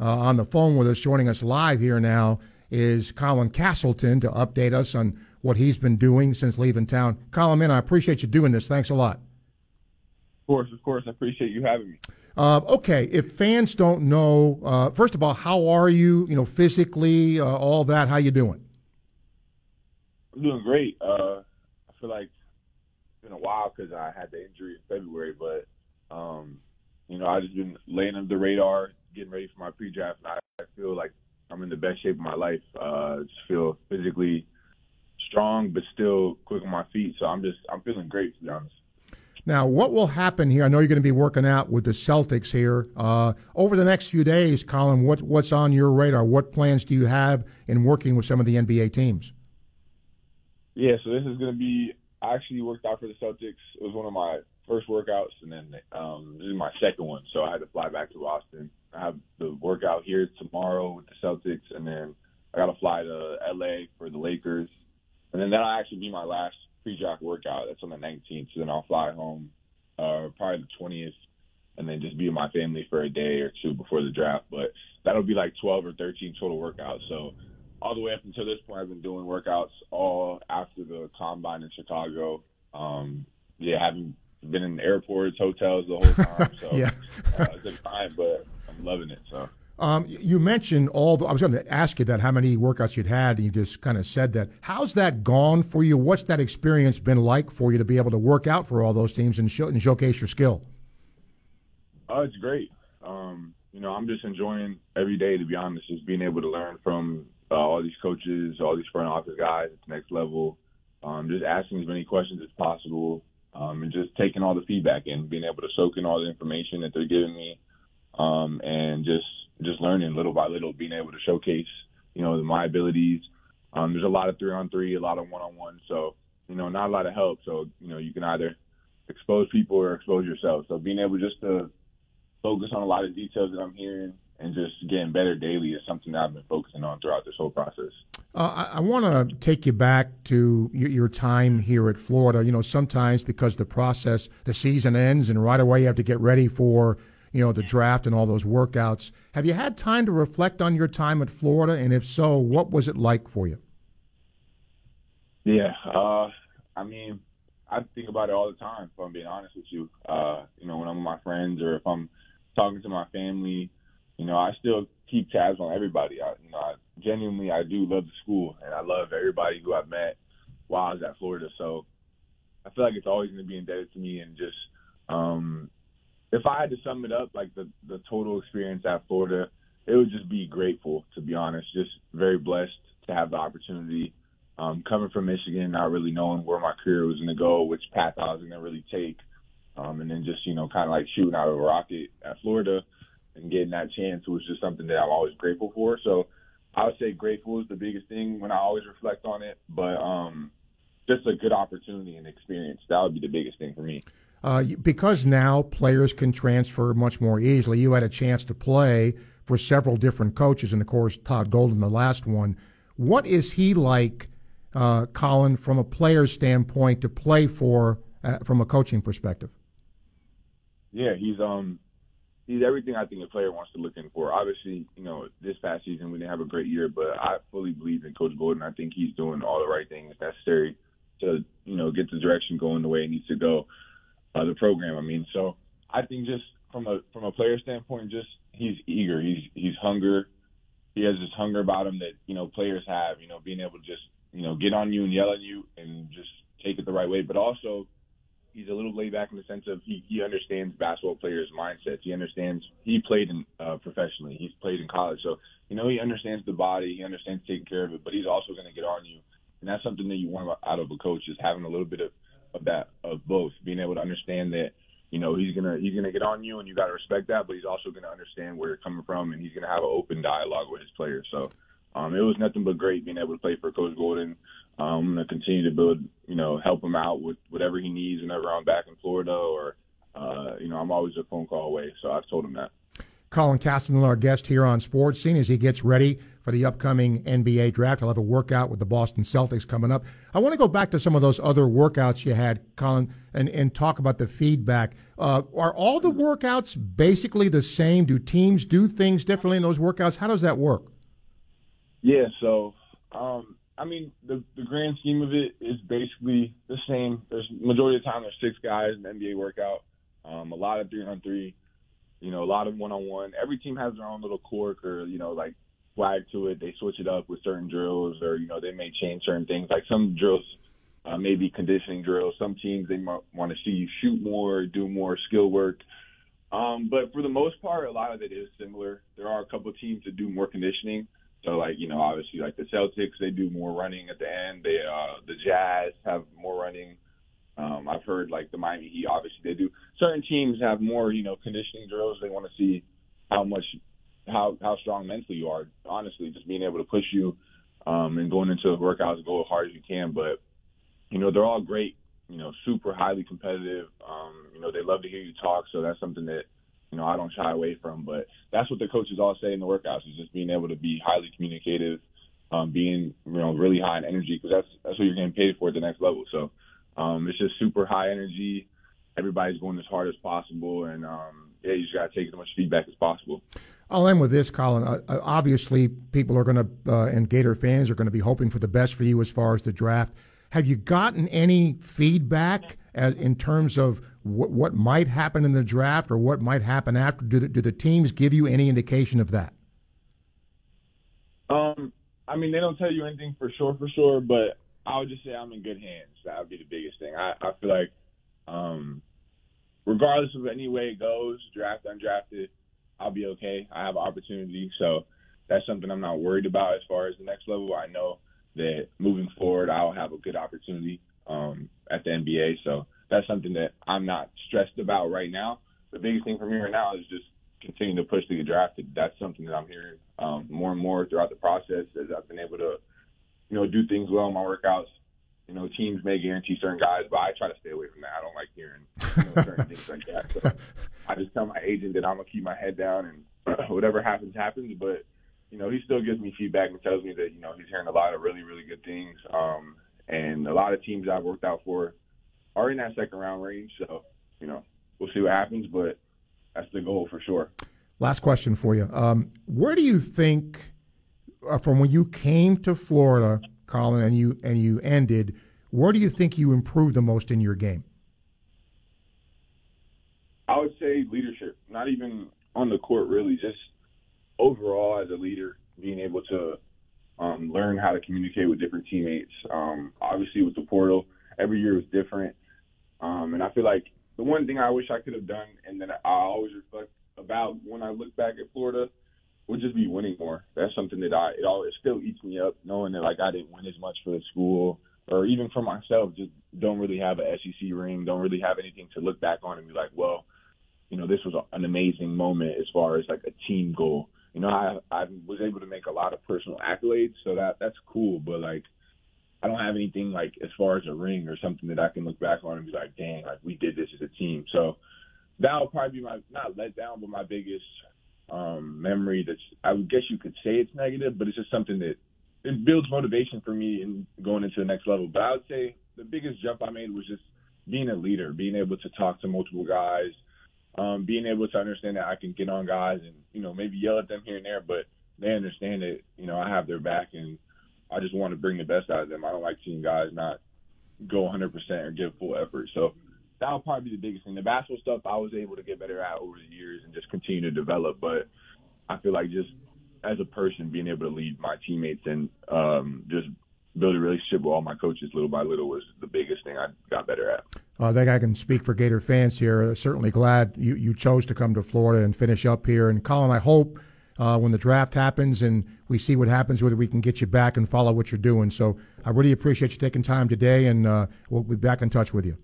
uh, on the phone with us, joining us live here now, is Colin Castleton to update us on what he's been doing since leaving town. Colin, man, I appreciate you doing this. Thanks a lot. Of course, of course. I appreciate you having me. Uh, okay, if fans don't know, uh, first of all, how are you? You know, physically, uh, all that. How you doing? I'm doing great. Uh, I feel like it's been a while because I had the injury in February, but um, you know, I just been laying under the radar, getting ready for my pre-draft, I, I feel like I'm in the best shape of my life. Uh, just feel physically strong, but still quick on my feet. So I'm just I'm feeling great to be honest. Now, what will happen here? I know you're going to be working out with the Celtics here uh, over the next few days, Colin. What what's on your radar? What plans do you have in working with some of the NBA teams? Yeah, so this is going to be. I actually worked out for the Celtics. It was one of my first workouts, and then um, this is my second one. So I had to fly back to Boston. I have the workout here tomorrow with the Celtics, and then I got to fly to LA for the Lakers, and then that'll actually be my last pre-draft workout. That's on the 19th. So then I'll fly home, uh, probably the 20th, and then just be with my family for a day or two before the draft. But that'll be like 12 or 13 total workouts. So all the way up until this point, I've been doing workouts all after the combine in Chicago. Um, yeah, haven't been in airports, hotels the whole time. So yeah. uh, it's a time, but loving it. So. Um, you mentioned all the. I was going to ask you that how many workouts you'd had, and you just kind of said that. How's that gone for you? What's that experience been like for you to be able to work out for all those teams and, show, and showcase your skill? Oh, it's great. Um, you know, I'm just enjoying every day. To be honest, just being able to learn from uh, all these coaches, all these front office guys at the next level. Um, just asking as many questions as possible, um, and just taking all the feedback and being able to soak in all the information that they're giving me, um, and just just learning little by little, being able to showcase, you know, my abilities. Um, there's a lot of three on three, a lot of one on one. So, you know, not a lot of help. So, you know, you can either expose people or expose yourself. So being able just to focus on a lot of details that I'm hearing and just getting better daily is something that I've been focusing on throughout this whole process. Uh, I, I want to take you back to your, your, time here at Florida. You know, sometimes because the process, the season ends, and right away you have to get ready for you know, the draft and all those workouts. Have you had time to reflect on your time at Florida? And if so, what was it like for you? Yeah, uh, I mean, I think about it all the time. If I'm being honest with you, uh, you know, when I'm with my friends or if I'm talking to my family, you know, I still keep tabs on everybody. I, you know, I, genuinely, I do love the school and I love everybody who I've met while I was at Florida. So I feel like it's always going to be indebted to me and just um, if I had to sum it up, like the the total experience at Florida, it would just be grateful to be honest. Just very blessed to have the opportunity. Um, coming from Michigan, not really knowing where my career was going to go, which path I was going to really take, um, and then just you know kind of like shooting out of a rocket at Florida and getting that chance was just something that I'm always grateful for. So I would say grateful is the biggest thing when I always reflect on it, but um, just a good opportunity and experience that would be the biggest thing for me. Uh, because now players can transfer much more easily, you had a chance to play for several different coaches, and of course, Todd Golden, the last one. What is he like, uh, Colin, from a player's standpoint, to play for uh, from a coaching perspective? Yeah, he's um he's everything I think a player wants to look in for. Obviously, you know, this past season we didn't have a great year, but I fully believe in Coach Golden. I think he's doing all the right things necessary to, you know, get the direction going the way it needs to go uh, the program. I mean, so I think just from a from a player standpoint, just he's eager. He's he's hunger. He has this hunger about him that you know players have. You know, being able to just you know get on you and yell at you and just take it the right way. But also, he's a little laid back in the sense of he he understands basketball players' mindsets. He understands. He played in uh, professionally. He's played in college, so you know he understands the body. He understands taking care of it. But he's also going to get on you, and that's something that you want out of a coach is having a little bit of of that of both, being able to understand that you know he's gonna he's gonna get on you and you got to respect that, but he's also gonna understand where you're coming from and he's gonna have an open dialogue with his players. So um, it was nothing but great being able to play for Coach Golden. Um, I'm gonna continue to build, you know, help him out with whatever he needs whenever I'm back in Florida or uh, you know I'm always a phone call away. So I've told him that. Colin Castleton, our guest here on Sports Scene, as he gets ready for the upcoming NBA draft. I'll have a workout with the Boston Celtics coming up. I want to go back to some of those other workouts you had, Colin, and, and talk about the feedback. Uh, are all the workouts basically the same? Do teams do things differently in those workouts? How does that work? Yeah, so um, I mean, the the grand scheme of it is basically the same. There's majority of the time there's six guys in the NBA workout. Um, a lot of three on three, you know, a lot of one on one. Every team has their own little quirk or you know like flag to it. They switch it up with certain drills, or you know they may change certain things. Like some drills uh, may be conditioning drills. Some teams they might want to see you shoot more, do more skill work. Um, but for the most part, a lot of it is similar. There are a couple teams that do more conditioning. So like you know, obviously like the Celtics, they do more running at the end. They uh, the Jazz have more running. Um, I've heard like the Miami Heat, obviously they do. Certain teams have more you know conditioning drills. They want to see how much how how strong mentally you are. Honestly, just being able to push you um, and going into the workouts, go as hard as you can. But you know, they're all great. You know, super highly competitive. Um, you know, they love to hear you talk, so that's something that you know I don't shy away from. But that's what the coaches all say in the workouts is just being able to be highly communicative, um, being you know really high in energy because that's that's what you're getting paid for at the next level. So um, it's just super high energy. Everybody's going as hard as possible, and um, yeah, you just got to take as much feedback as possible. I'll end with this, Colin. Uh, uh obviously, people are going to, uh, and Gator fans are going to be hoping for the best for you as far as the draft. Have you gotten any feedback as, in terms of what, what might happen in the draft or what might happen after? Do the, do the teams give you any indication of that? Um, I mean, they don't tell you anything for sure, for sure, but I would just say I'm in good hands. That would be the biggest thing. I, I feel like, um, regardless of any way it goes, draft, undrafted, I'll be okay. I have opportunity, so that's something I'm not worried about as far as the next level. I know that moving forward, I'll have a good opportunity um, at the NBA. So that's something that I'm not stressed about right now. The biggest thing for me right now is just continuing to push to get drafted. That's something that I'm hearing um, more and more throughout the process as I've been able to, you know, do things well in my workouts. You know, teams may guarantee certain guys, but I try to stay away from that. I don't like hearing you know, certain things like that. So I just tell my agent that I'm gonna keep my head down and whatever happens, happens. But you know, he still gives me feedback and tells me that you know he's hearing a lot of really, really good things. Um, and a lot of teams I've worked out for are in that second round range. So you know, we'll see what happens, but that's the goal for sure. Last question for you: um, Where do you think, uh, from when you came to Florida, Colin, and you and you ended, where do you think you improved the most in your game? I would say leadership, not even on the court, really, just overall as a leader, being able to um, learn how to communicate with different teammates. Um, obviously, with the portal, every year was different. Um, and I feel like the one thing I wish I could have done, and that I always reflect about when I look back at Florida, would just be winning more. That's something that I it always still eats me up, knowing that like I didn't win as much for the school, or even for myself, just don't really have a SEC ring, don't really have anything to look back on and be like, well, you know, this was an amazing moment as far as like a team goal. You know, I I was able to make a lot of personal accolades, so that that's cool. But like, I don't have anything like as far as a ring or something that I can look back on and be like, dang, like we did this as a team. So that would probably be my not let down, but my biggest um, memory. That's I would guess you could say it's negative, but it's just something that it builds motivation for me in going into the next level. But I would say the biggest jump I made was just being a leader, being able to talk to multiple guys, um, being able to understand that I can get on guys and you know maybe yell at them here and there, but they understand that you know I have their back and I just want to bring the best out of them. I don't like seeing guys not go 100% or give full effort. So that would probably be the biggest thing. The basketball stuff I was able to get better at over the years and just continue to develop, but I feel like just as a person being able to lead my teammates and um, just build a relationship with all my coaches little by little was the biggest thing I got better at. I think I can speak for Gator fans here. Certainly glad you, you chose to come to Florida and finish up here. And Colin, I hope uh, when the draft happens and we see what happens, whether we can get you back and follow what you're doing. So I really appreciate you taking time today, and uh, we'll be back in touch with you.